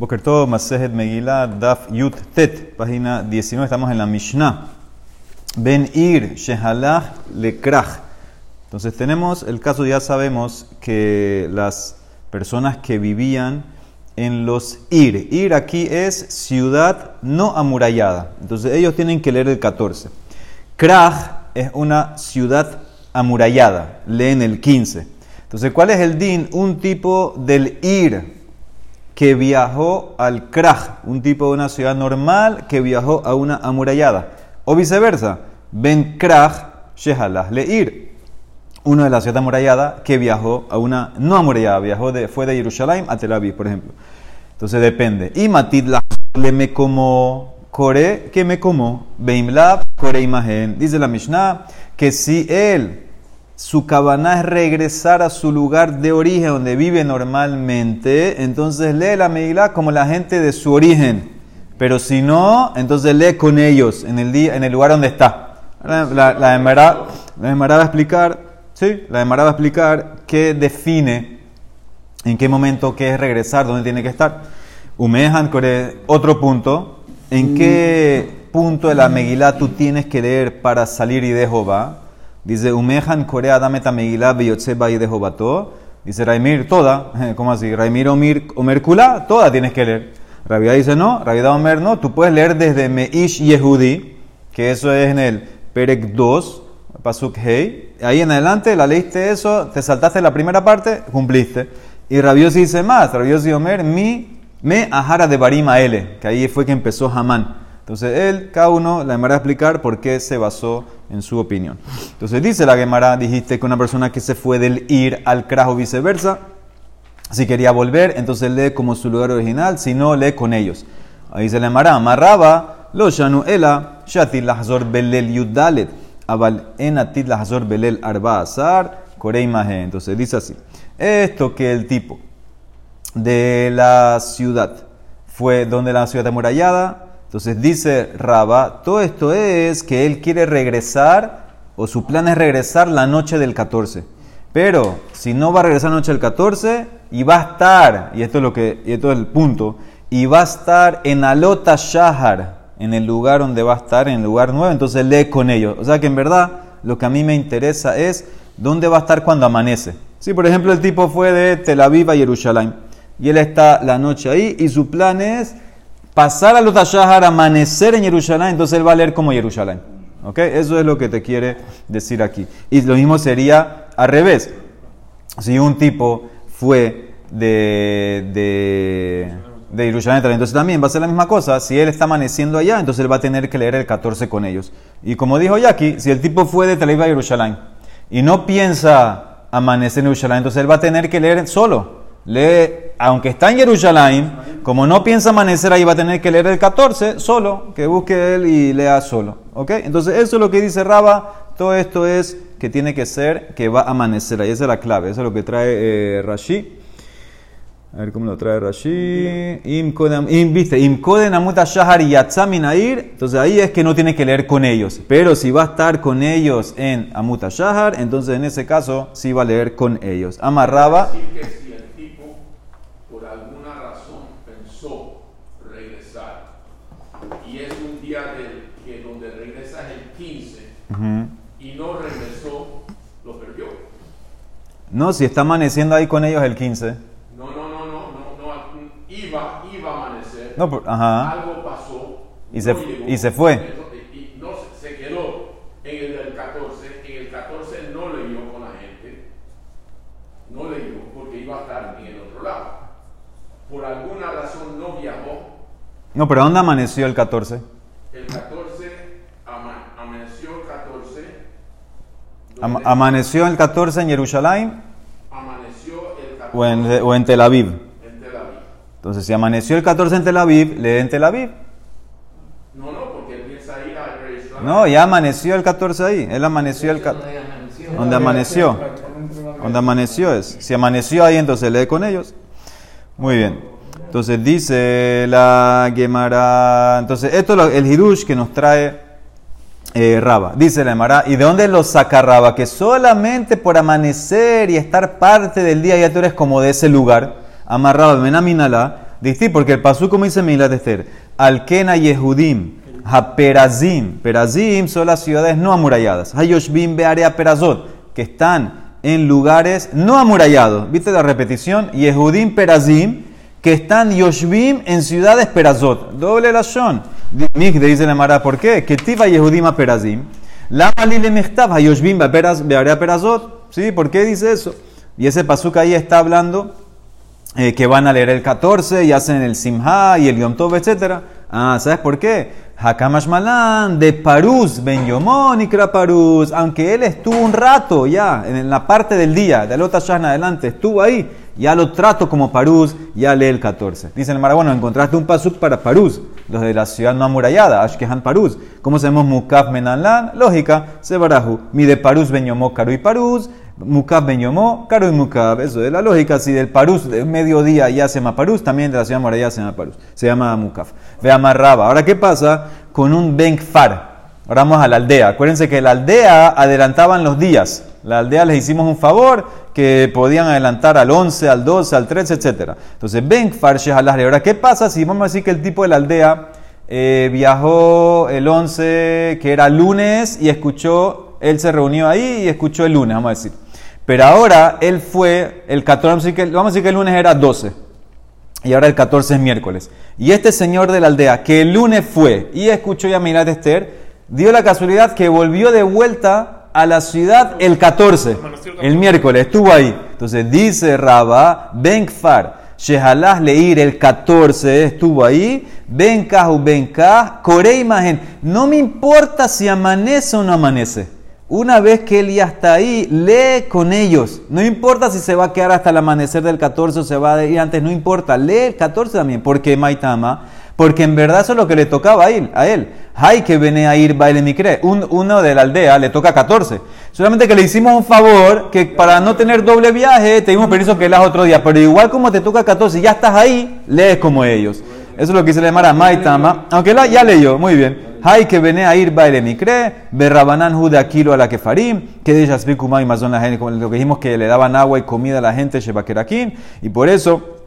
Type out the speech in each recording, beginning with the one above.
Boker Tov, Masejet Megillah, Daf Yut Tet, página 19, estamos en la Mishnah. Ben Ir, Shehalach, Lekrach. Entonces tenemos el caso, ya sabemos que las personas que vivían en los Ir, Ir aquí es ciudad no amurallada. Entonces ellos tienen que leer el 14. Krach es una ciudad amurallada, leen el 15. Entonces, ¿cuál es el din? Un tipo del Ir que viajó al Krach, un tipo de una ciudad normal que viajó a una amurallada. O viceversa, Ben Krach Shehalah Leir, uno de la ciudad amurallada que viajó a una no amurallada, viajó de, fue de Jerusalén a Tel Aviv, por ejemplo. Entonces depende. Y Matid le me como Core, que me como Beimlab, Core imagen. Dice la Mishnah que si él su cabana es regresar a su lugar de origen donde vive normalmente, entonces lee la Megilá como la gente de su origen. Pero si no, entonces lee con ellos en el, día, en el lugar donde está. La, la, la va a explicar, sí, la va a explicar qué define, en qué momento qué es regresar, dónde tiene que estar. Umejan, otro punto, en qué punto de la Megilá tú tienes que leer para salir y de Jehová. Dice, Umejan Corea Dameta Megilá Beyotzeba y de Jobato. Dice Raimir, toda. ¿Cómo así? Raimir Omir, Omer Kula, toda tienes que leer. Rabia dice, no. Rabia Omer, no. Tú puedes leer desde Meish Yehudi, que eso es en el Perek 2, Pasuk Hei. Ahí en adelante la leíste eso, te saltaste la primera parte, cumpliste. Y Rabiosi dice más. Rabiosi Omer, mi me ajara de Barima L, que ahí fue que empezó Hamán. Entonces él, cada uno, la Gemara a explicar por qué se basó en su opinión. Entonces dice la Gemara, dijiste que una persona que se fue del ir al crajo viceversa, si quería volver, entonces lee como su lugar original, si no, lee con ellos. Ahí dice la Gemara, amarraba, lo shanu ela, shatil lahazor belel yudalet, abal enatit lahazor belel arba azar, koreimaje. Entonces dice así, esto que el tipo de la ciudad fue donde la ciudad amurallada, entonces dice Raba, todo esto es que él quiere regresar, o su plan es regresar la noche del 14. Pero si no va a regresar la noche del 14, y va a estar, y esto es, lo que, y esto es el punto, y va a estar en Alota Shahar, en el lugar donde va a estar, en el lugar nuevo, entonces lee con ellos. O sea que en verdad lo que a mí me interesa es dónde va a estar cuando amanece. Si por ejemplo el tipo fue de Tel Aviv a Jerusalén, y él está la noche ahí, y su plan es pasar a los Tashahar, amanecer en Jerusalén, entonces él va a leer como Jerusalén. ¿Ok? Eso es lo que te quiere decir aquí. Y lo mismo sería al revés. Si un tipo fue de, de, de Jerusalén, entonces también va a ser la misma cosa. Si él está amaneciendo allá, entonces él va a tener que leer el 14 con ellos. Y como dijo Jackie, si el tipo fue de Tel a Jerusalén y no piensa amanecer en Jerusalén, entonces él va a tener que leer solo. Lee, aunque está en Jerusalén, como no piensa amanecer ahí, va a tener que leer el 14 solo, que busque él y lea solo. ¿Ok? Entonces, eso es lo que dice Raba. Todo esto es que tiene que ser que va a amanecer ahí. Esa es la clave. Eso es lo que trae eh, Rashi. A ver cómo lo trae Rashi. Viste, Imkoden amuta Entonces ahí es que no tiene que leer con ellos. Pero si va a estar con ellos en amuta shahar, entonces en ese caso sí va a leer con ellos. Amarraba. Y no regresó, lo perdió. No, si está amaneciendo ahí con ellos el 15. No, no, no, no, no, no iba, iba a amanecer. No, ajá. Algo pasó. Y, se, y se fue. Y no, se quedó en el del 14. En el 14 no leyó con la gente. No leyó porque iba a estar en el otro lado. Por alguna razón no viajó. No, pero ¿dónde amaneció el 14? El 14 ¿Amaneció el 14 en Jerusalén? Amaneció el 14. O en, o en Tel Aviv. En Tel Aviv. Entonces, si amaneció el 14 en Tel Aviv, lee en Tel Aviv. No, no, porque él piensa ir a Jerusalén. No, ya amaneció el 14 ahí. Él amaneció el 14. Donde amaneció. Donde amaneció es. Si amaneció ahí, entonces lee con ellos. Muy bien. Entonces dice la Gemara. Entonces, esto es el Hidush que nos trae eh, Raba. Dice la Emara, ¿y de dónde lo saca Raba? Que solamente por amanecer y estar parte del día ya tú eres como de ese lugar. Amarraba, menaminala, Distinto, porque el pasú, como dice Milat Esther, Alkena Yehudim, Haperazim, Perazim son las ciudades no amuralladas. Hayoshbim Bearea Perazot, que están en lugares no amurallados. ¿Viste la repetición? Yehudim Perazim, que están Yoshbim en ciudades Perazot. Doble la shon. dice la Mara, ¿por qué? Que tifa Yehudim a Perazim. La malile mechtav Bearea Perazot. ¿Sí? ¿Por qué dice eso? Y ese pasuk ahí está hablando eh, que van a leer el 14 y hacen el Simha y el Yom Tov, etc. Ah, ¿sabes por qué? Hakamash Malan de Parús, Ben Yomón y Parús, aunque él estuvo un rato ya en la parte del día, de Alota en adelante, estuvo ahí, ya lo trato como Parús, ya lee el 14. Dice el Mara, bueno, encontraste un pasuk para Parús, los de la ciudad no amurallada, Ashkehan Parús. ¿Cómo sabemos Mukaf Menanlan? Lógica, Sebarahu, mi de Parús, Ben Yomó, Karu y Parús, Mukab ben Yomó, Caro y Mukab. Eso es la lógica. Si del Parús, de mediodía ya se llama Parús, también de la ciudad ya se llama Parús. Se llama Mukab. Ve amarraba. Ahora, ¿qué pasa con un Benkfar? Ahora vamos a la aldea. Acuérdense que la aldea adelantaban los días. La aldea les hicimos un favor que podían adelantar al 11, al 12, al 13, etc. Entonces, Benkfar, Shehalah. Ahora, ¿qué pasa si vamos a decir que el tipo de la aldea eh, viajó el 11, que era lunes, y escuchó, él se reunió ahí y escuchó el lunes, vamos a decir. Pero ahora él fue, el 14, vamos a decir que, el lunes era 12. Y ahora el 14 es miércoles. Y este señor de la aldea, que el lunes fue y escuchó ya Mirat Esther, dio la casualidad que volvió de vuelta a la ciudad el 14, el miércoles, estuvo ahí. Entonces dice Rabba, Benkfar, Shehalah Leir el 14 estuvo ahí, Benkah u Benkah, Coré imagen. No me importa si amanece o no amanece. Una vez que él ya está ahí, lee con ellos. No importa si se va a quedar hasta el amanecer del 14 o se va a ir antes, no importa. Lee el 14 también. porque Maitama? Porque en verdad eso es lo que le tocaba a él. A él. Hay que venir a ir baile mi Un, uno de la aldea le toca 14. Solamente que le hicimos un favor que para no tener doble viaje te dimos permiso que las otro día. Pero igual como te toca 14 y ya estás ahí, lees como ellos. Eso es lo que se le llama Maitama. Aunque la, ya leyó, muy bien. Hay que venir a ir baile mikre, berrabanan juda kilo a la kefarim, que de ellas y mazón la gente, lo que dijimos que le daban agua y comida a la gente, shebakerakin, y por eso,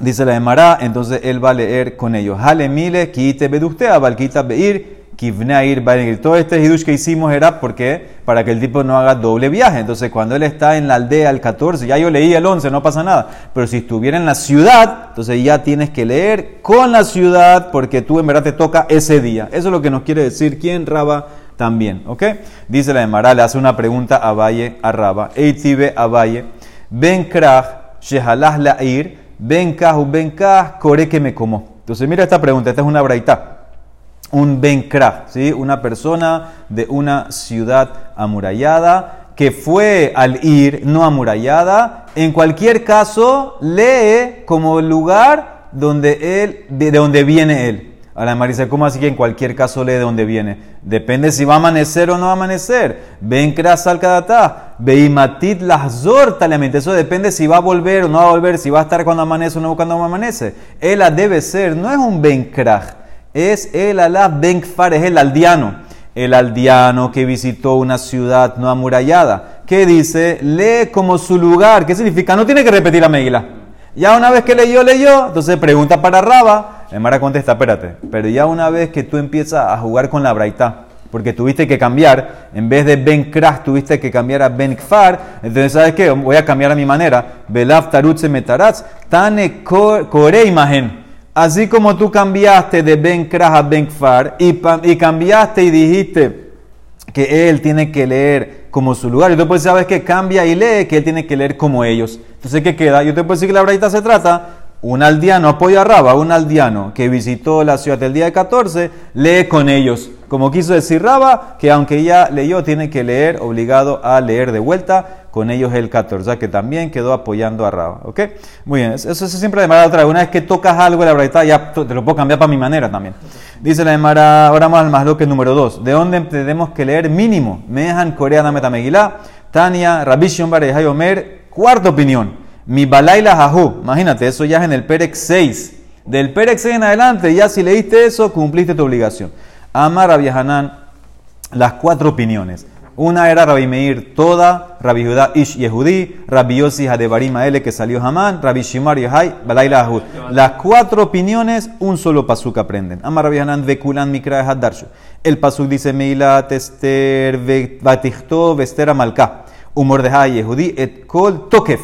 dice la Emara, entonces él va a leer con ellos. Hale mile, kite beduktea, valkita beir, ir Todo este hidush que hicimos era porque para que el tipo no haga doble viaje. Entonces, cuando él está en la aldea el 14, ya yo leí el 11, no pasa nada. Pero si estuviera en la ciudad, entonces ya tienes que leer con la ciudad porque tú en verdad te toca ese día. Eso es lo que nos quiere decir quién Raba también. ¿Ok? Dice la de le hace una pregunta a Valle, a Raba. Eitibe a Valle. Ben krach, shehalah la'ir, ben kah, ben kah, kore que me como. Entonces, mira esta pregunta, esta es una braita un Benkra, ¿sí? una persona de una ciudad amurallada que fue al ir no amurallada, en cualquier caso lee como lugar donde él, de donde viene él. Ahora Marisa, ¿cómo así que en cualquier caso lee de donde viene? Depende si va a amanecer o no va a amanecer. Benkra salkadata, beimatit lahzor talamente. Eso depende si va a volver o no va a volver, si va a estar cuando amanece o no cuando amanece. Él debe ser, no es un Benkra es el Alá Benkfar, es el aldeano. El aldeano que visitó una ciudad no amurallada. ¿Qué dice? Lee como su lugar. ¿Qué significa? No tiene que repetir la Megila. Ya una vez que leyó, leyó. Entonces pregunta para Raba. El Mara contesta, espérate. Pero ya una vez que tú empiezas a jugar con la braita, porque tuviste que cambiar, en vez de Ben tuviste que cambiar a Ben Kfar, entonces ¿sabes qué? Voy a cambiar a mi manera. Belaf Tarutze Metaratz, Tane Kore Imagen. Así como tú cambiaste de Ben Krah a Ben Kfar y, y, cambiaste y dijiste que él tiene que leer como su lugar. Yo te puedo decir, ¿sabes qué? Cambia y lee que él tiene que leer como ellos. Entonces, ¿qué queda? Yo te puedo decir que la braita se trata un aldeano apoya a Raba, un aldeano que visitó la ciudad el día de 14, lee con ellos. Como quiso decir Raba, que aunque ya leyó, tiene que leer, obligado a leer de vuelta con ellos el 14, o sea que también quedó apoyando a Raba. ¿Ok? Muy bien, eso, es siempre de otra vez. Una vez que tocas algo de la verdad, ya te lo puedo cambiar para mi manera también. Dice la Mara, ahora vamos al más lo que número 2. ¿De dónde tenemos que leer mínimo? Mehan Coreana Metamegilá, Tania, Rabishon Bareja Omer, cuarta opinión. Mi balaila jahu. Imagínate, eso ya es en el Perex 6. Del Perex 6 en adelante, ya si leíste eso, cumpliste tu obligación. Amar a Viajanán, las cuatro opiniones. Una era Rabbi Meir toda, Rabbi Judá Ish Yehudí, Rabbi Yossi Hadebarim Aele que salió Hamán, Rabbi Shimar Yohai, Balaila Ahud. Las cuatro opiniones, un solo pasuk aprenden. Amar Rabbi Hanan Vekulan Mikra Haddarshu. El pasuk dice Meilat Esther Vatichtov Vestera Amalká. Umordehai Yehudí et Kol Tokef.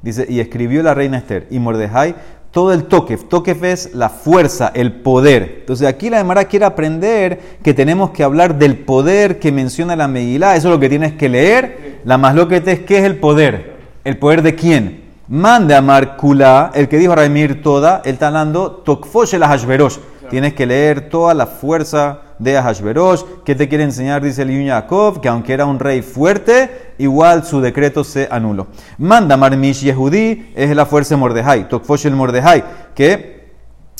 Dice, y escribió la reina Esther. Y Mordejai todo el tokef. Tokef es la fuerza, el poder. Entonces aquí la Demara quiere aprender que tenemos que hablar del poder que menciona la Megilá. Eso es lo que tienes que leer. La más lo que te es qué es el poder. ¿El poder de quién? Mande a Marcula, el que dijo Raimir toda, el talando, Tokfosh el Hashverosh. Tienes que leer toda la fuerza de Ahashverosh. ¿Qué te quiere enseñar? Dice el Yaakov, que aunque era un rey fuerte, igual su decreto se anuló. Manda Marmish Yehudí, es la fuerza de Mordejai, Tokfosh el Mordejai, que,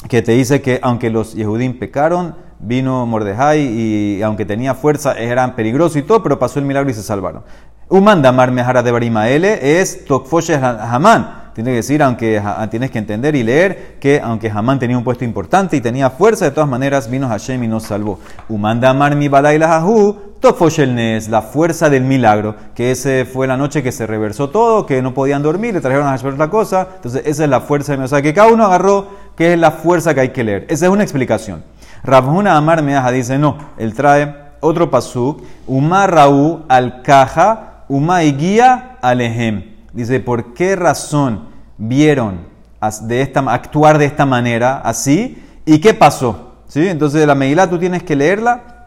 que te dice que aunque los Yehudim pecaron, vino Mordejai y aunque tenía fuerza, eran peligrosos y todo, pero pasó el milagro y se salvaron. Un mandamar mejara de Barimaele es Tokfosh Haman tiene que decir, aunque tienes que entender y leer que aunque Hamán tenía un puesto importante y tenía fuerza, de todas maneras vino Hashem y nos salvó. Umanda mi Nes, la fuerza del milagro, que ese fue la noche que se reversó todo, que no podían dormir, le trajeron a Hashem otra cosa. Entonces, esa es la fuerza de O sea, que cada uno agarró que es la fuerza que hay que leer. Esa es una explicación. Rabhuna Amar Meaja dice, no, él trae otro pasuk, Umar Raú al caja, Uma guía alejem. Dice, ¿por qué razón vieron de esta, actuar de esta manera, así? ¿Y qué pasó? ¿Sí? Entonces la Megilá tú tienes que leerla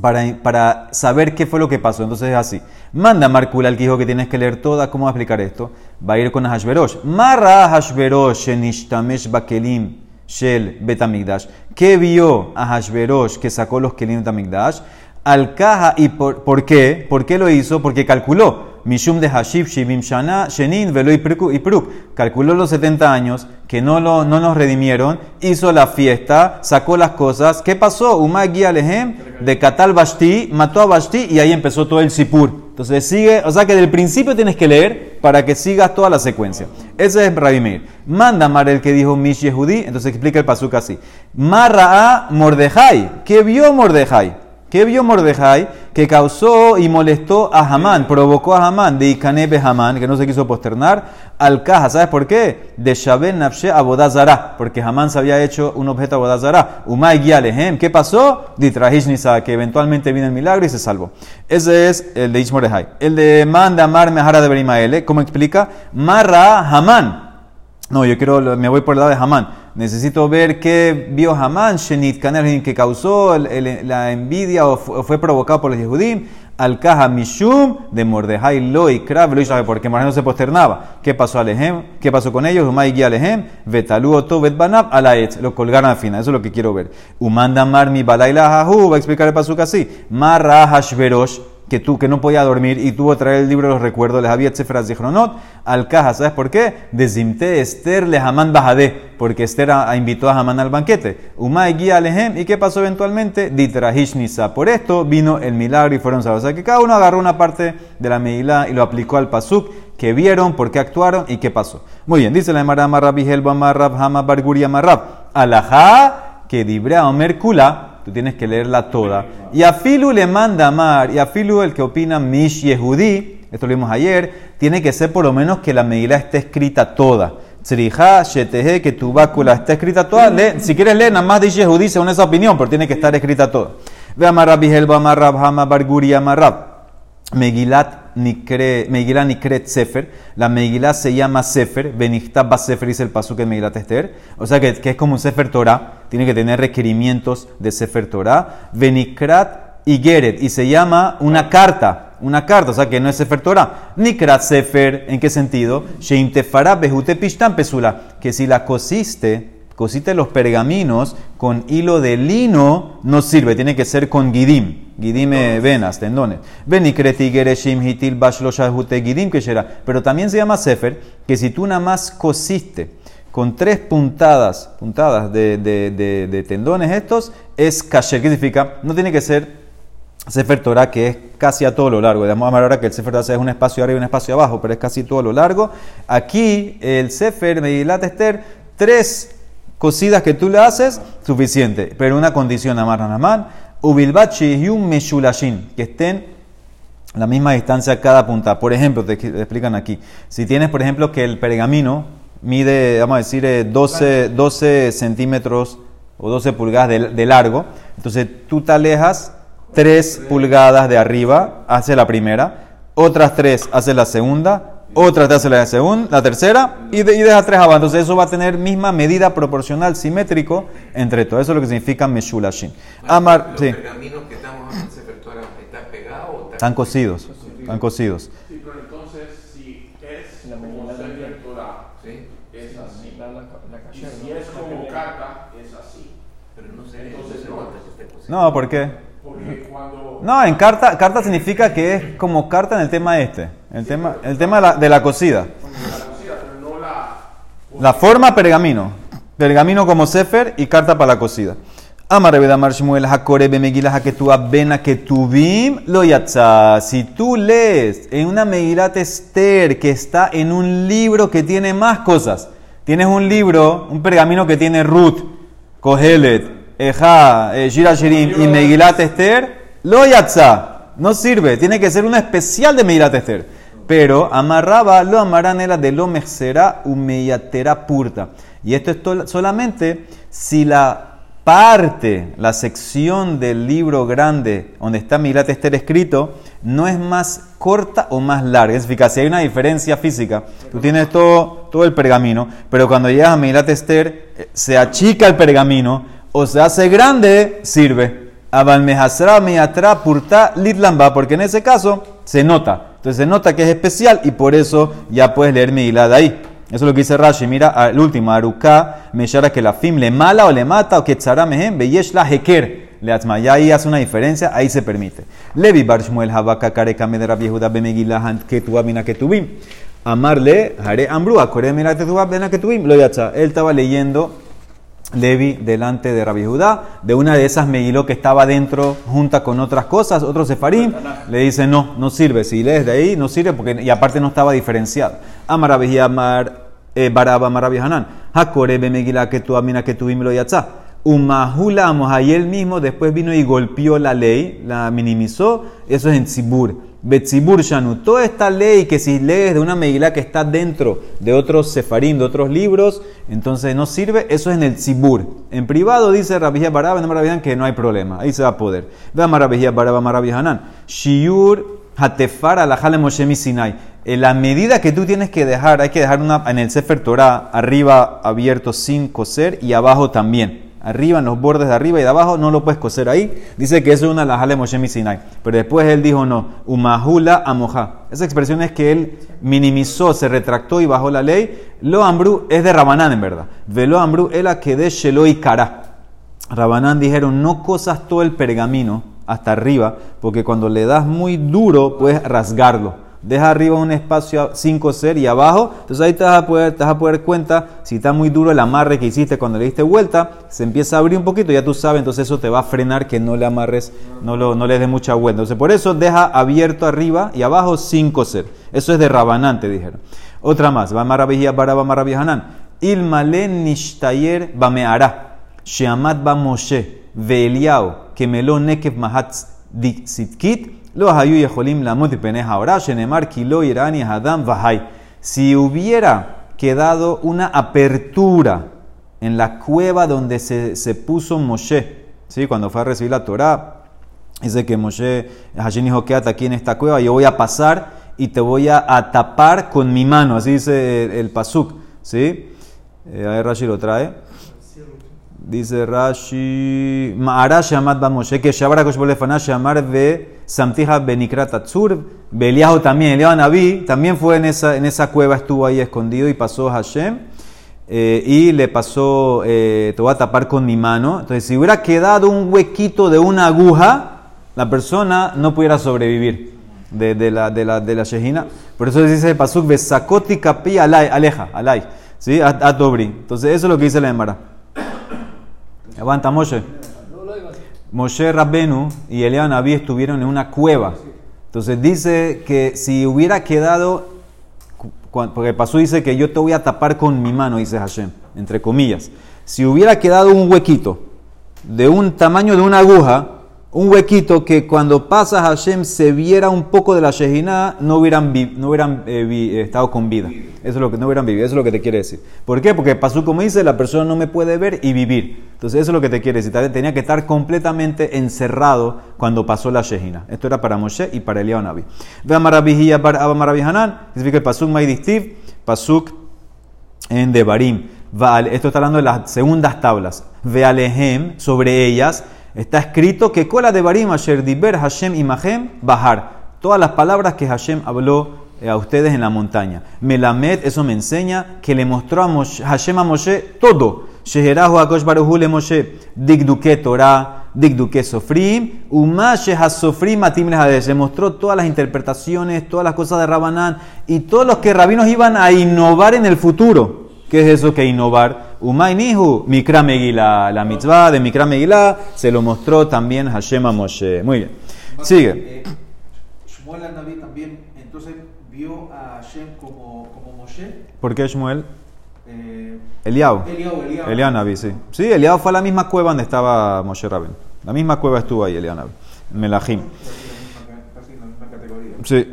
para, para, saber qué fue lo que pasó. Entonces es así. Manda Marcula al que dijo que tienes que leer toda. ¿Cómo va a explicar esto? Va a ir con Hashverosh. Marra Hashverosh Nishtamesh Bakelim Shel Betamigdash. ¿Qué vio a Hashverosh que sacó los Kelim Betamigdash? Al caja. ¿Y por, por qué? ¿Por qué lo hizo? Porque calculó. Mishum de Hashib Shivim Shana Shenin Velo y Pruk. Calculó los 70 años que no, lo, no nos redimieron, hizo la fiesta, sacó las cosas. ¿Qué pasó? Umagi Alehem de Katal Bashti, mató a Bashti y ahí empezó todo el Sipur. Entonces sigue, o sea que del principio tienes que leer para que sigas toda la secuencia. Ese es Rabbi Manda Mar el que dijo Mish Yehudi, entonces explica el pasuk así. Marra a Mordejai. ¿Qué vio Mordejai? ¿Qué vio Mordejai? Que causó y molestó a Hamán, provocó a Hamán, de Ikanebe Hamán, que no se quiso posternar, al caja. ¿Sabes por qué? De Shabel Nafshe Abodazara, porque Hamán se había hecho un objeto Abodazara. Umay. ¿Qué pasó? Ditrahish Nisa, que eventualmente vino el milagro y se salvó. Ese es el de Ishmordejai. El de Manda Mar Mehara de Berimaele, ¿cómo explica? Marra Hamán. No, yo quiero, me voy por el lado de Hamán. Necesito ver qué vio Hamán, Shenit Kaner, que causó la envidia o fue provocado por los Yehudim. Al Kaha Mishum de Mordejai Lo y Krav, lo hizo porque Mordejai no se posternaba. ¿Qué pasó Alejem? ¿Qué pasó con ellos? Umay guía Alejem, Vetalu Oto Betbanab, Alaet. Lo colgaron al final, eso es lo que quiero ver. Umanda Marmi Balaila Hahu, va a explicar el pasuk así. Marra Hashverosh que tú que no podía dormir y tuvo que traer el libro de los recuerdos, les había de Chronot al caja. ¿Sabes por qué? Desimte Esther le Hamán Bajadé, porque Esther invitó a Hamán al banquete. Umay guía alejem, ¿y qué pasó eventualmente? Ditrahishnisa. Por esto vino el milagro y fueron salvos. O sea que cada uno agarró una parte de la Meilá y lo aplicó al Pasuk, que vieron, por qué actuaron y qué pasó. Muy bien, dice la Emara Marrab Helba Marrab Hama Barguria Marrab. Alajá que dibrea Omer Kula Tú tienes que leerla toda. Y a Filu le manda amar, y a Filu el que opina Mish Yehudi, esto lo vimos ayer, tiene que ser por lo menos que la Megilá esté escrita toda. Tzrija, Sheteje, que tu bácula esté escrita toda. si quieres leer, nada más dice Yehudi según esa opinión, pero tiene que estar escrita toda. Ve Amarrab Bihelba, Amarrab Hama, Barguri, Amarrab. Megilat Nikre, Megilat Nikret Sefer. La Megilá se llama Sefer. Benichtab Sefer dice el pasuk en Megilat Esther. O sea que, que, es como un Sefer Torah. Tiene que tener requerimientos de Sefer Torah. Benikrat Igeret. Y se llama una carta. Una carta, o sea que no es Sefer Torah. Nikrat Sefer, ¿en qué sentido? Sheim Tefara Pesula. Que si la cosiste cosite los pergaminos con hilo de lino no sirve, tiene que ser con gidim. Gidim venas, tendones. hitil gidim que Pero también se llama sefer, que si tú nada más cosiste con tres puntadas, puntadas de, de, tendones estos, es kasher. ¿Qué significa? No tiene que ser Sefer Torah, que es casi a todo lo largo. Digamos ahora que el Sefer Torah es un espacio arriba y un espacio abajo, pero es casi todo lo largo. Aquí el Sefer Medilat Esther, tres cosidas que tú le haces, suficiente. Pero una condición, Amar Namán, Ubilbachi y un Meshulashin, que estén la misma distancia a cada punta. Por ejemplo, te explican aquí, si tienes, por ejemplo, que el pergamino mide, vamos a decir, 12, eh, 12 centímetros o 12 pulgadas de, largo, entonces tú te alejas 3 pulgadas de arriba, hace la primera, otras 3 hace la segunda, otra te hace la segunda, la tercera y, de, y deja 3 abajo. Entonces eso va a tener misma medida proporcional, simétrico entre todo. Eso es lo que significa Meshulashin. Amar, sí. Están cosidos. Están cosidos. Sí, pero entonces si es como Sefer Torah, es así. Y si es como carta, es así. Pero no sé, entonces no. No, ¿por qué? Porque cuando... No, en carta, carta significa que es como carta en el tema este. El tema, el tema de la, de la cocida. La forma pergamino. Pergamino como sefer y carta para la cocida. Shmuel Megilah Bena Ketubim lo yatza. Si tú lees en una Megilat Esther que está en un libro que tiene más cosas, tienes un libro, un pergamino que tiene Ruth, Kohelet, Eja, eh, Shira Shirim y Megilat Esther, lo yatza. No sirve, tiene que ser una especial de Megilat Esther. Pero amarraba lo amaranela de lo mexera umeyatera purta. Y esto es solamente si la parte, la sección del libro grande donde está Milat Esther escrito, no es más corta o más larga. Es decir, si hay una diferencia física, tú tienes todo, todo el pergamino, pero cuando llegas a Milat Esther, eh, se achica el pergamino o se hace grande, sirve. Abalmehasra miatra purta litlamba, porque en ese caso se nota. Entonces se nota que es especial y por eso ya puedes leer Milat ahí. Eso es lo que dice Rashi. Mira, el último, Aruka, Meshara que la fim le mala o le mata o que tzara mehem, beyesh la heker. Le Ya ahí hace una diferencia, ahí se permite. Levi bar Shmuel habaka kareka medera viejuda bemegilah que tu amina que tuvim. Amarle, hare ambru, akore mira que tu que tuvim. Lo yacha. Él estaba leyendo Levi delante de Rabbi Judá, de una de esas Megiló que estaba dentro junta con otras cosas, otro Sefarim, le dice no, no sirve, si lees de ahí no sirve porque y aparte no estaba diferenciado. Amar Rabbi eh, Baraba Amar Rabbi Hanan, Hakore Megilá que tu amina que tu lo yatzá. Umahulamos, ahí él mismo después vino y golpeó la ley, la minimizó, eso es en Tzibur. Betzibur Shanu, toda esta ley que si lees de una Megilá que está dentro de otros sefarim, de otros libros, entonces no sirve, eso es en el Tzibur. En privado dice Rabijía Baraba, no que no hay problema, ahí se va a poder. Ve Marabijía Baraba, Marabihanan. Shiur Hatefar Alajale Moshe Sinai. En la medida que tú tienes que dejar, hay que dejar una, en el Sefer Torah, arriba abierto sin coser y abajo también arriba, en los bordes de arriba y de abajo, no lo puedes coser ahí. Dice que eso es una lajale Moshe Sinai. Pero después él dijo no, umahula amoja. Esa expresión es que él minimizó, se retractó y bajó la ley. Lo ambru es de Rabanán en verdad. Velo ambru la que de shelo y cara. Rabanán dijeron no cosas todo el pergamino hasta arriba, porque cuando le das muy duro puedes rasgarlo deja arriba un espacio sin coser y abajo, entonces ahí te vas, a poder, te vas a poder cuenta si está muy duro el amarre que hiciste cuando le diste vuelta, se empieza a abrir un poquito, ya tú sabes, entonces eso te va a frenar que no le amarres, no, lo, no le des mucha vuelta. Entonces por eso deja abierto arriba y abajo sin coser. Eso es de Rabanán, te dijeron. Otra más, va maravilla para maravillanan. Ilmalen nishtayer bameara, sheamat ba Moshe, veeliao, que melo nekev mahatz sitkit, los hayu yeholim lamut ahora, shenemar kilo irani hadam vahai. Si hubiera quedado una apertura en la cueva donde se, se puso Moshe, ¿sí? cuando fue a recibir la Torah, dice que Moshe, Hashem dijo, quédate aquí en esta cueva, yo voy a pasar y te voy a, tapar con mi mano, así dice el, el pasuk, ¿sí? Eh, a ver, Rashi lo trae. Dice Rashi, Ma'ara Shamat Moshe, que Shabara Koshbolefana Shamar ve Samtija Benikrat Atzur, Beliahu también, Eliyahu Naví, también fue en esa, en esa cueva, estuvo ahí escondido y pasó Hashem, eh, y le pasó, eh, te voy a tapar con mi mano. Entonces, si hubiera quedado un huequito de una aguja, la persona no pudiera sobrevivir de, de la, de la, de la Shejina. Por eso dice Pasuk, Besakoti Kapi Alay, aleja, Alay, ¿sí? A, a Entonces, eso es lo que dice la Emara. Aguanta Moshe. Moshe Rabbenu y Elian Naví estuvieron en una cueva. Entonces dice que si hubiera quedado, porque Pasú dice que yo te voy a tapar con mi mano, dice Hashem, entre comillas. Si hubiera quedado un huequito de un tamaño de una aguja, un huequito que cuando pasa Hashem se viera un poco de la Shehinah, no hubieran, no hubieran eh, eh, estado con vida. Eso es lo que no hubieran vivido, eso es lo que te quiere decir. ¿Por qué? Porque pasó como dice, la persona no me puede ver y vivir. Entonces eso es lo que te quiere decir. Tenía que estar completamente encerrado cuando pasó la Shehinah. Esto era para Moshe y para Eliyahu Nabi. Ve a Marabijía, significa el Pasuk Maidistiv, Pasuk en Devarim. Esto está hablando de las segundas tablas. Vealehem, sobre ellas, está escrito que cola de Barim Asher Diber Hashem Imahem Bahar. Todas las palabras que Hashem habló eh, a ustedes en la montaña. Melamed, eso me enseña que le mostró a Moshe- Hashem a Moshe todo. Sheherahu Akosh Baruhu le Moshe, Digduke Torah, Digduke Sofrim, Uma Shehasofrim Atim Lehades. Le mostró todas las interpretaciones, todas las cosas de Rabanán y todos los que rabinos iban a innovar en el futuro. ¿Qué es eso que innovar? Umay Nihu, Mikra Megillah, la mitzvah de Mikra Megillah, se lo mostró también Hashem a Moshe. Muy bien. Sigue. Eh, Shmuel también, entonces vio a Hashem como, como Moshe. ¿Por qué Shmuel? Eh, Eliau. Eliyahu Nabi, sí. Sí, Eliau fue a la misma cueva donde estaba Moshe Rabin. La misma cueva estuvo ahí, Eliyahu Nabi. en Melahim. Sí.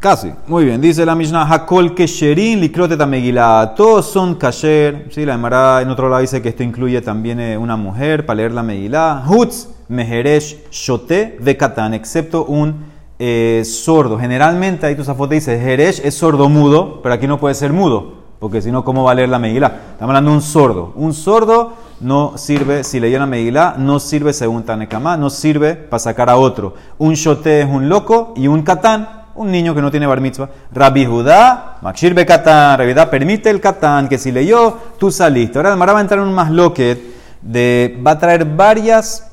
Casi. Muy bien. Dice la Mishnah, Hakol Kesherin Likrotet Megillah. Todos son kasher. Sí, la Emara en otro lado dice que esto incluye también eh, una mujer para leer la Megillah. Hutz Meheresh Shote Vekatan, excepto un eh, sordo. Generalmente ahí tu zafote dice, Heresh es sordo mudo, pero aquí no puede ser mudo. Porque si no, ¿cómo va a leer la Megillah? Estamos hablando de un sordo. Un sordo no sirve, si leyó la Megillah, no sirve según Tanekamá, no sirve para sacar a otro. Un shote es un loco y un katán, un niño que no tiene bar mitzvah. Rabbi Judá, Makshir be katán, Rabbi permite el katán, que si leyó, tú saliste. Ahora Mara va a entrar en un más loquet, de, va a traer varias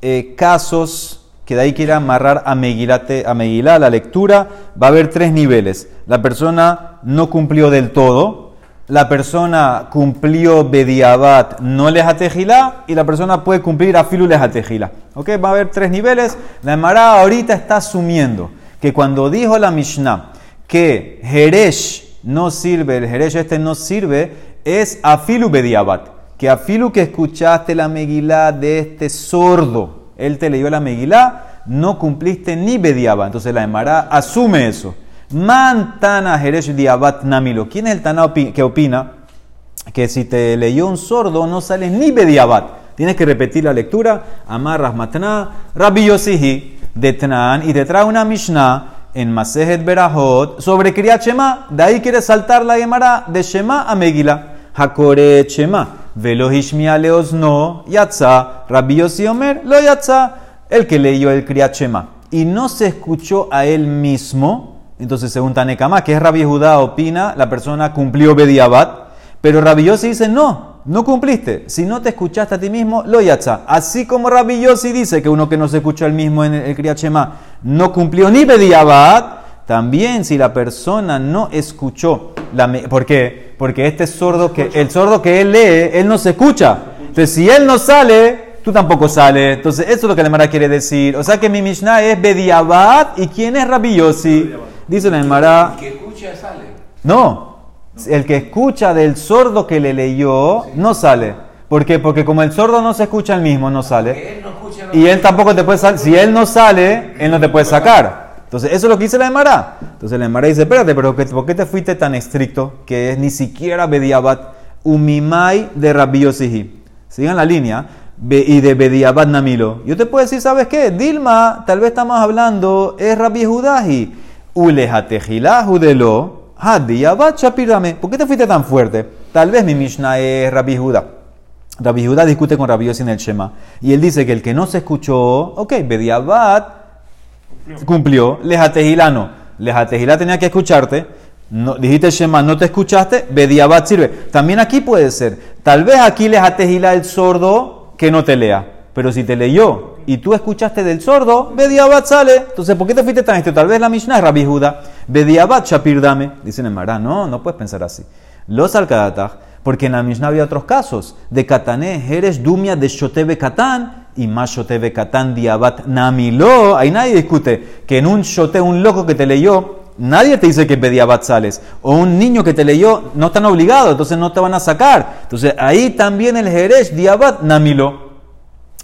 eh, casos que de ahí quiere amarrar a Megilate, a Megilá, la lectura, va a haber tres niveles. La persona no cumplió del todo, la persona cumplió Bediabat, no les atejilá, y la persona puede cumplir Afilu les atejilá. ¿Ok? Va a haber tres niveles. La Emara ahorita está asumiendo que cuando dijo la Mishnah que Jeresh no sirve, el Jeresh este no sirve, es Afilu Bediabat. Que Afilu que escuchaste la Megilá de este sordo, él te leyó la Megilá, no cumpliste ni Bediabat. Entonces la Emara asume eso. Mantana Jeresh Diabat Namilo. ¿Quién es el Tana que opina que si te leyó un sordo no sales ni Bediabat? Tienes que repetir la lectura. Amarras Matna, Rabbi Yosihi, de Tnan, y te trae una Mishnah en Masejet Berahot sobre Kriyat Shema. De ahí quieres saltar la Gemara de Shema a Megillah. Hakore Shema. Velo Hishmia Leosno, Yatza. Rabbi Yossi Omer, lo Yatza. El que leyó el Kriyat Shema y no se escuchó a él mismo, entonces según Tanekama, que es Rabbi Judá, opina, la persona cumplió Bediabat, pero Rabbi Yossi dice, no, no cumpliste. Si no te escuchaste a ti mismo, lo yatza. Así como Rabbi Yossi dice que uno que no se escuchó el mismo en el, el Shema no cumplió ni Bediabat, también si la persona no escuchó, la, ¿por qué? Porque este sordo que, el sordo que él lee, él no se escucha. Entonces si él no sale, tú tampoco sales. Entonces eso es lo que la Emara quiere decir. O sea que mi Mishnah es Bediabat, ¿y quién es Rabbi Yossi? Dice la Emara... El que escucha sale. No, el que escucha del sordo que le leyó no sale. ¿Por qué? Porque como el sordo no se escucha el mismo, no sale. Y él tampoco te puede salir. Si él no sale, él no te puede sacar. Entonces, eso es lo que dice la Emara. Entonces, la Emara dice: Espérate, pero ¿qué- ¿por qué te fuiste tan estricto que es ni siquiera Bediabat Umimai de Rabbi Yosihi? Sigan la línea. Y de Bediabat Namilo. Yo te puedo decir: ¿sabes qué? Dilma, tal vez estamos hablando, es Rabbi Judahi. Ulejatejilahu de lo. Hadiabat Shapirame. ¿Por qué te fuiste tan fuerte? Tal vez mi Mishnah es Rabbi Judá. Rabbi Judá discute con Rabbi Yossi en el Shema. Y él dice que el que no se escuchó, ok, Bediabat cumplió, Lejatejilá no. Lejatejilá tenía que escucharte. No, dijiste Shema, no te escuchaste, Bediabat sirve. También aquí puede ser. Tal vez aquí Lejatejilá el sordo que no te lea. Pero si te leyó y tú escuchaste del sordo, Bediabat sale. Entonces, ¿por qué te fuiste tan esto? Tal vez la Mishnah es Rabbi Judá. Bediabat Shapir dame. Dicen en Mará, no, no puedes pensar así. Los Alcadataj, porque en la Mishnah había otros casos. De Katané, Jerez, Dumia, de Shotebe Katán, y más Shotebe Katán, Diabat Namilo. Ahí nadie discute que en un Shote, un loco que te leyó, nadie te dice que Bediabat sales. O un niño que te leyó, no están obligados, entonces no te van a sacar. Entonces ahí también el Jerez, Diabat Namilo.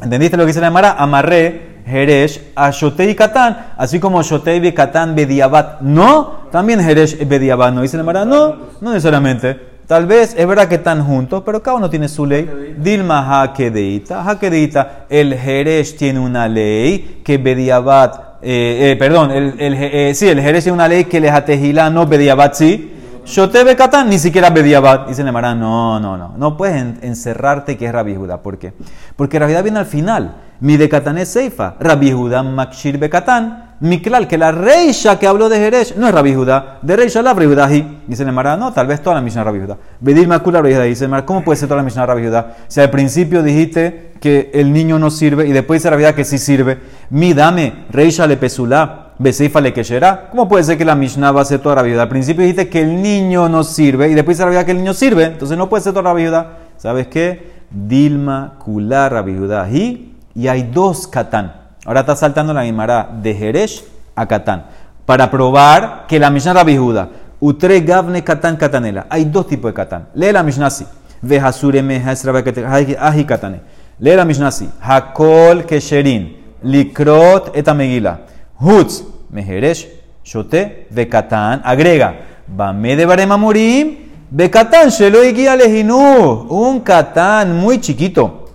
¿Entendiste lo que dice la Gemara? Amarré, Jeresh, a Shotei y Katán, así como Shotei y Katán Bediabat no, también Jeresh Bediabat no. Dice la Gemara, no, no necesariamente. Tal vez es verdad que están juntos, pero cada uno tiene su ley. Dilma Hakedeita. Hakedeita, el Jeresh tiene una ley que Bediabat, eh, eh, perdón, el, el, eh, sí, el Jeresh tiene una ley que les atejila no Bediabat sí. Shotebe Katán, ni siquiera Bediabat. Dice Nemara, no, no, no. No puedes en- encerrarte que es Rabbi Judá. ¿Por qué? Porque Rabbi Judá viene al final. Mi de Katán es Seifa. Rabbi Judá Makshir Bekatán. Mi clal, que la reisha que habló de Jerez no es Rabbi Judá. De reisha la Rabbi Judá. Dice Nemara, no, tal vez toda la Mishnah Rabbi Judá. Bedir Makula Rabbi Judá. Dice Nemara, ¿cómo puede ser toda la Mishnah Rabbi Judá? Si al principio dijiste que el niño no sirve y después dice Rabbi Judá que sí sirve. Mi dame, reisha le pesulá. Le quechera. ¿Cómo puede ser que la Mishnah va a ser toda la viuda? Al principio dijiste que el niño no sirve y después se la que el niño sirve. Entonces no puede ser toda la viuda. ¿Sabes qué? Dilma, Kular, viuda y y hay dos Katán. Ahora está saltando la Guimara de Jeresh a Katán. Para probar que la Mishnah era viuda. Utre Gavne Katán Katanela. Hay dos tipos de Katán. Lee la Mishnah así. Vejasure ahi Katane. Lee la Mishnah así. Hakol Kesherin. Likrot etamegila. Hutz, Mejeresh, Shote, Bekatán, agrega, Bame de Baremamurim, Bekatán, Shelo Lejinú, un Katán muy chiquito,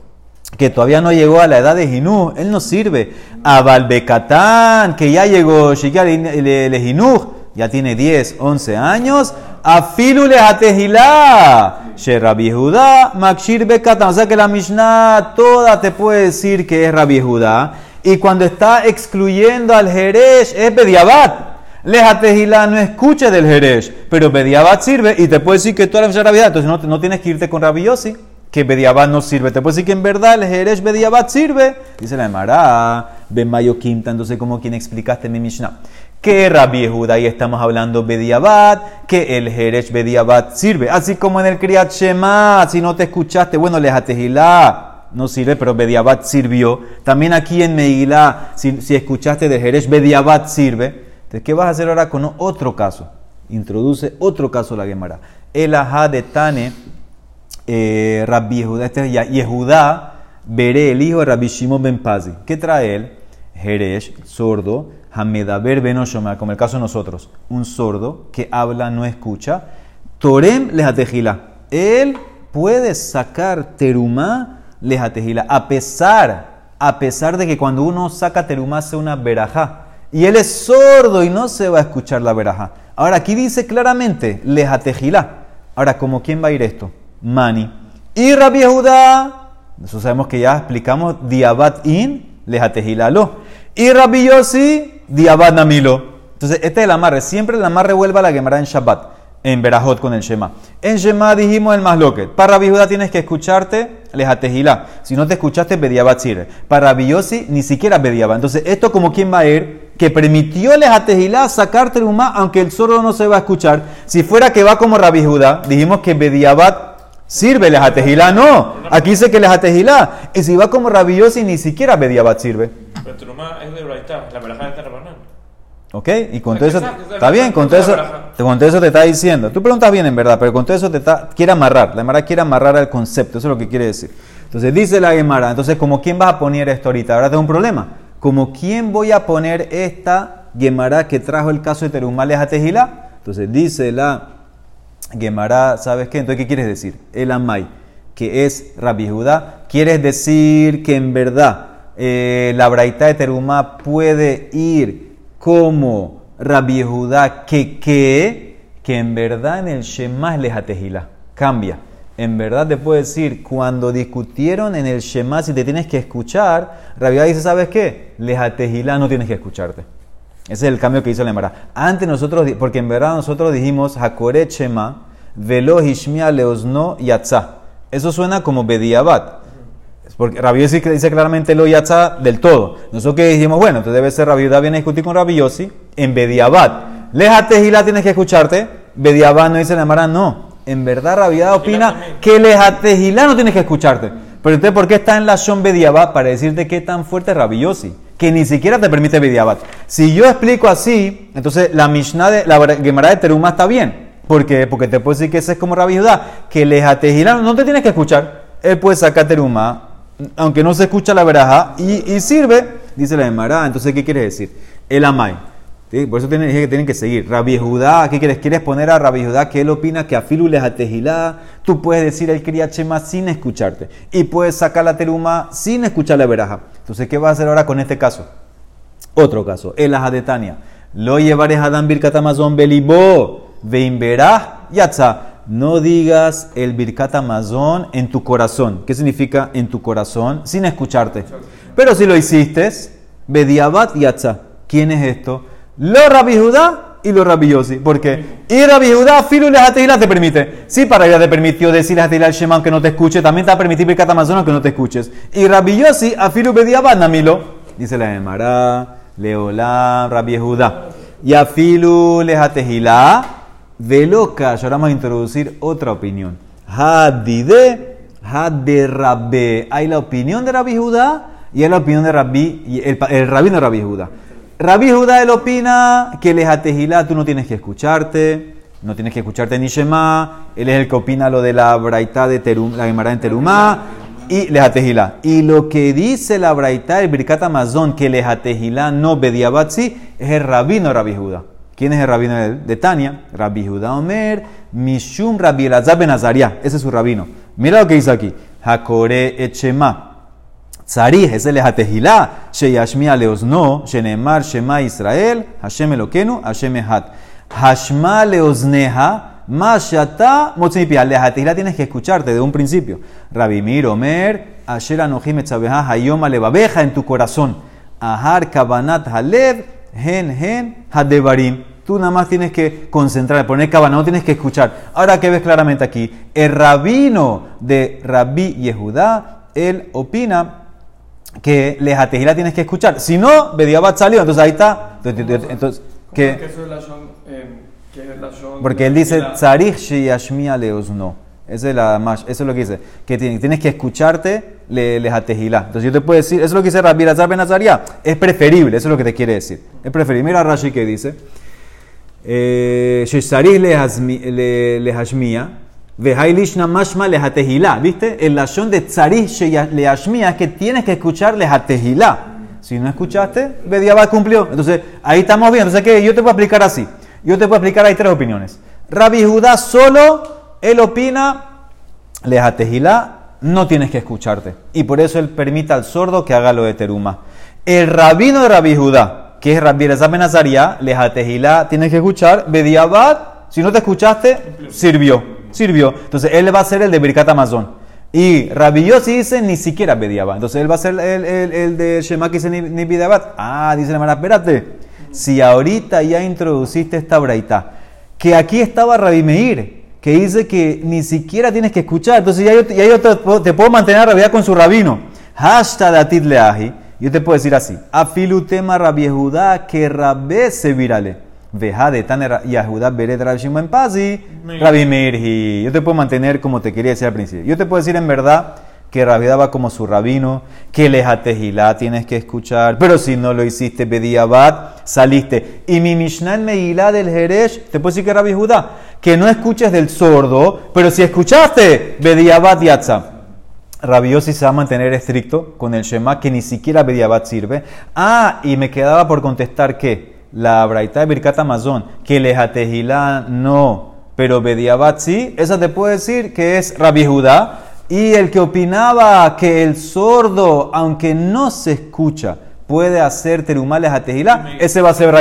que todavía no llegó a la edad de Jinú, él no sirve. Abal Bekatán, que ya llegó, Shikia Lejinú, ya tiene 10, 11 años, Afilu Lejatejilá, Sherabi Judá, Makshir Bekatán, o sea que la Mishnah toda te puede decir que es Rabbi Judá. Y cuando está excluyendo al Jerez, es Bediabat. Lejatejilá no escuche del Jerez, pero Bediabat sirve y te puede decir que la Mishnah Rabbi Entonces no, tienes que irte con Rabbi Yossi, que Bediabat no sirve. Te puede decir que en verdad el Jerez Bediabat sirve. Dice la Emara, Ben Mayo Quinta, entonces como quien explicaste mi Mishnah. Que Rabbi Judá y estamos hablando Bediabat, que el Jerez Bediabat sirve. Así como en el Kriyat Shema, si no te escuchaste, bueno, Lejatejilá no sirve, pero Bediabat sirvió. También aquí en Meilá, si, si escuchaste de Jerez, Bediabat sirve. Entonces, ¿qué vas a hacer ahora con otro caso? Introduce otro caso la Gemara. El ajá de Tane, eh, Rabbi Yehuda, este es Yehudá, veré el hijo de Rabbi Shimon ben Pazi. ¿Qué trae él? Jerez, sordo, Hamedaber ben Oshomar, como el caso de nosotros. Un sordo que habla, no escucha. Torem lejatejila. Él puede sacar terumá lejatejila, a pesar, a pesar de que cuando uno saca terumá hace una verajá, y él es sordo y no se va a escuchar la verajá. Ahora aquí dice claramente, lejatejila. Ahora, ¿como quién va a ir esto? Mani. Y Rabbi Judá, eso sabemos que ya explicamos, diabat in, lejatejila lo. Y Rabbi Yossi, diabat namilo. Entonces, este es el amarre. Siempre el amarre vuelve a la Gemara en Shabbat en Berajot con el Shema. En Shema dijimos el más loque. Para Rabbi Judá tienes que escucharte lejatejilá. Si no te escuchaste, Bediabat sirve. Para Rabbi Yossi, ni siquiera Bediabat. Entonces, esto como quien va a ir, que permitió lejatejilá sacarte un aunque el sordo no se va a escuchar. Si fuera que va como Rabbi Judá, dijimos que Bediabat sirve, lejatejilá no. Aquí dice que lejatejilá. Y si va como Rabbi ni siquiera Bediabat sirve. Pero nomás es de la. ¿Ok? Y con todo eso, está bien, con todo eso, con todo eso te está diciendo. Tú preguntas bien en verdad, pero con todo eso te está, quiere amarrar. La Gemara quiere amarrar al concepto, eso es lo que quiere decir. Entonces dice la Gemara, entonces como quién vas a poner esto ahorita, ahora tengo un problema. Como quién voy a poner esta Gemara que trajo el caso de Terumales a Tejilá. Entonces dice la Gemara, ¿sabes qué? Entonces, ¿qué quieres decir? El Amay, que es Rabbi Judá, ¿quieres decir que en verdad eh, la Braita de Terumá puede ir como Rabbi Judá que que, que en verdad en el Shema es lejatejila. Cambia. En verdad te puedo decir, cuando discutieron en el Shema si te tienes que escuchar, Rabbi Judá dice, ¿sabes qué? Lejatejila no tienes que escucharte. Ese es el cambio que hizo la Emara. Antes nosotros, porque en verdad nosotros dijimos, Hakoret Shema, Velo Hishmia Leosno. Eso suena como Bediabat. Porque Rabbi Yossi dice claramente lo yatza del todo. Nosotros que dijimos, bueno, entonces debe ser Rabbi Yudá viene a discutir con Rabbi Yossi en Bediabat. Léjate Gila tienes que escucharte. Bediabat no dice la Mara, no. En verdad Rabbi Yudá opina que Léjate Gila no tienes que escucharte. Pero entonces, ¿por qué está en la Shon Bediabat? Para decirte qué tan fuerte es Rabbi Yossi. Que ni siquiera te permite Bediabat. Si yo explico así, entonces la Mishnah de la Gemara de Teruma está bien. ¿Por qué? Porque te puedo decir que ese es como Rabbi Judá. Que Léjate Gila no te tienes que escuchar. Él puede sacar Teruma aunque no se escucha la veraja, y, sirve, dice la Emara. Entonces, ¿qué quiere decir? El amay. Por eso tienen, dije que tienen que seguir. Rabbi Judá, ¿qué quieres? ¿Quieres poner a Rabbi Judá que él opina que a les atejilá? Tú puedes decir el Kriyachema sin escucharte. Y puedes sacar la teruma sin escuchar la veraja. Entonces, ¿qué va a hacer ahora con este caso? Otro caso, el Ajadetania. Lo llevares Adam Birkat Amazon Belibó, Veimberah Yatza. No digas el Birkat Amazon en tu corazón. ¿Qué significa en tu corazón? Sin escucharte. Pero si lo hiciste, Bediabat Yatza. ¿Quién es esto? Lo Rabbi Judá y lo Rabbi Yossi. ¿Por qué? Y Rabbi Judá, Filu te permite. Sí, para ella te permitió decir Lejatehila al Shema aunque no te escuche. También te va a permitir Birkat Amazon aunque no te escuches. Y Rabbi Yossi, a Filu Bediabat Namilo. Dice la Emara, Leolam, Rabbi Judá. Y a Filu Veloca. Ahora vamos a introducir otra opinión. Hadide, Hade Rabbe. Hay la opinión de Rabbi Judá y hay la opinión de Rabbi, y el, el rabino Rabbi Judá. Rabbi Judá él opina que Lejatehila tú no tienes que escucharte, no tienes que escucharte ni Shema. Él es el que opina lo de la braita de Terum, la Gemara en Terumá y Lejatehila. Y lo que dice la braita, el Birkat Amazon, que Lejatehila no Bediabatzi, es el rabino Rabbi Judá. ¿Quién es el rabino de, Tania? Rabbi Judá Omer, Mishum Rabbi Elazar Ben. Ese es su rabino. Mira lo que dice aquí. Hakore Echema. Tzarih es el Hatehilá, Sheyashmia Leozno, Shenemar Shema Israel, Hashem Elokenu, Hashem Ehad. Hashma Leozneha, Mashata Motzimipia. Le Hatehilá tienes que escucharte de un principio. Rabimir Omer, Asher Anohim Etzabeha, Hayom Alevabeja en tu corazón. Ahar Kabanat Halev, Hen Hen Hadevarim. Tú nada más tienes que concentrar, poner cabana, no tienes que escuchar. Ahora que ves claramente aquí, el rabino de Rabbi Yehudá, él opina que Lejatejila tienes que escuchar. Si no, Bediabat salió, entonces ahí está. Entonces, que que, eso es la shon, que es la shon porque él dice, Tzarich Sheyashmia Leos no. Esa es la más, eso es lo que dice. Que tienes, que escucharte le, Lejatejila. Entonces yo te puedo decir, eso es lo que dice Rabbi Lazar Ben Azaria. Es preferible, eso es lo que te quiere decir. Es preferible. Mira Rashi que dice. Eh, Shesharih lehazmi- le- lehashmia, vehailishna mashma lehatehila. ¿Viste? El lashon de sheya- lehashmia es que tienes que escuchar lehatehila. Si no escuchaste, Bediabá cumplió. Entonces, ahí estamos bien. Entonces, ¿qué? Yo te puedo explicar así. Yo te puedo explicar, hay tres opiniones. Rabbi Judá solo, él opina, lejatejilá, no tienes que escucharte. Y por eso él permite al sordo que haga lo de teruma. El rabino de Rabbi Judá, que es Rabbi Elazar Ben Azaria, lejatejilá, tienes que escuchar, Bediabad, si no te escuchaste, sirvió, sirvió. Entonces él va a ser el de Birkat Amazon. Y Rabbi Yossi dice ni siquiera Bediabad. Entonces él va a ser el, el, el de Shema que dice ni, ni Bediabad. Ah, dice la hermana, espérate. Si ahorita ya introduciste esta braita, que aquí estaba Rabbi Meir, que dice que ni siquiera tienes que escuchar. Entonces ya yo, ya yo te, puedo- te puedo mantener a Rabbi con su rabino. Hashtag atit leaji. Yo te puedo decir así. Afilu tema Judá que Rabbe se virale. Veja de tan Rabbi Shimon Pazi. Rabbi Meir. Yo te puedo mantener como te quería decir al principio. Yo te puedo decir en verdad que Rabbi va como su rabino, que lejatejilá tienes que escuchar, pero si no lo hiciste, Bediabat, saliste. Y mi Mishnah en Megilá del Jeresh, te puedo decir que Rabbi Judá, que no escuches del sordo, pero si escuchaste, Bediabat Yatza. Rabbi Yossi se va a mantener estricto con el Shema, que ni siquiera Bediabat sirve. Ah, y me quedaba por contestar que la Braita de Birkat Amazon, que lejatejilá no, pero Bediabat sí, esa te puedo decir que es Rabbi Judá. Y el que opinaba que el sordo, aunque no se escucha, puede hacer terumá lejatejilá, ese va a ser.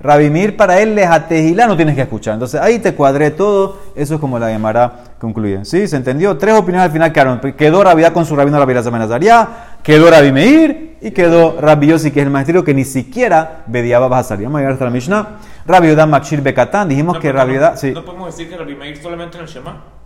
Rabbi Meir, para él lejatejilá no tienes que escuchar. Entonces ahí te cuadré todo, eso es como la llamará concluye. ¿Sí? ¿Se entendió? Tres opiniones al final quedaron. Quedó Rabbi con su rabino Ben Azaria, quedó Rabbi Meir y quedó Rabbi Yossi, que es el maestro que ni siquiera Bediaba a salir. Vamos a llegar hasta la Mishnah. Rabbi Udam Makshir Bekatán, dijimos No, que Rabbi no, sí. no podemos decir que Rabbi Meir solamente en el Shema.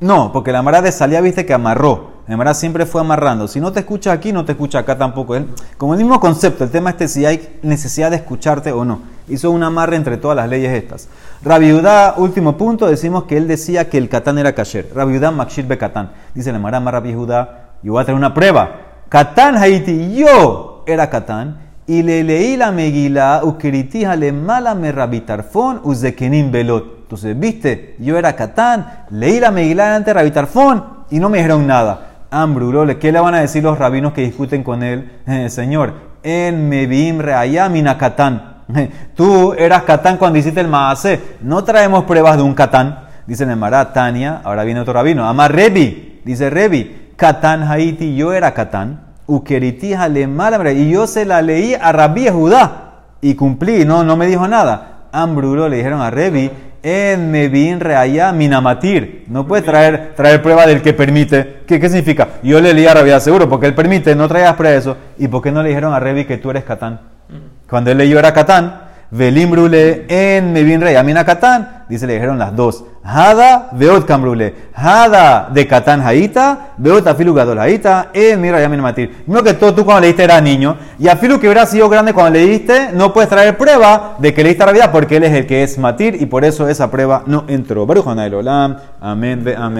No, porque la Mara de salía, viste que amarró. La Mara siempre fue amarrando. Si no te escucha aquí, no te escucha acá tampoco. Él, como el mismo concepto, el tema este si hay necesidad de escucharte o no. Hizo un amarre entre todas las leyes estas. Rabiudá, último punto, decimos que él decía que el Catán era kasher. Rabiudá Makshir Bekatán. Dice la Mara Rabbi Judá, yo voy a traer una prueba. Catán Haiti, yo era Catán. Y le leí la Megilá, ukiritija le mala me rabitarfón, uzekenim belot. Entonces, viste, yo era Catán, leí la Megilá delante de Rabitarfón y no me dijeron nada. Ambrulole, ¿qué le van a decir los rabinos que discuten con él? Eh, señor, en Mebim Reayamina Katán. Tú eras Catán cuando hiciste el Maase. No traemos pruebas de un Catán. Dice el Mará, Tania, ahora viene otro rabino. Ama Rebi, dice Rebi, Catán Haiti, yo era Catán. Y yo se la leí a Rabí Judá. Y cumplí, no, no me dijo nada. Ambruló, le dijeron a Rebi, en Mebin Reaya Minamatir. No puede traer, traer prueba del que permite. ¿Qué, ¿Qué significa? Yo le leí a Rabia seguro, porque él permite, no traigas prueba de eso. ¿Y por qué no le dijeron a Revi que tú eres Catán? Cuando él leyó era Catán, Velimbrule en Mebin Reaya Mina Catán, dice, le dijeron las dos. Hada veot cambrule. Hada de Catán Haita, veot afilu gadol Haita, en mi Reaya Minamatir. Mismo que tú, tú cuando leíste eras niño, y afilu que hubiera sido grande cuando leíste, no puedes traer prueba de que leíste Rabia porque él es el que es Matir, y por eso esa prueba no entró. Baruch Olam. Amén, ve amén.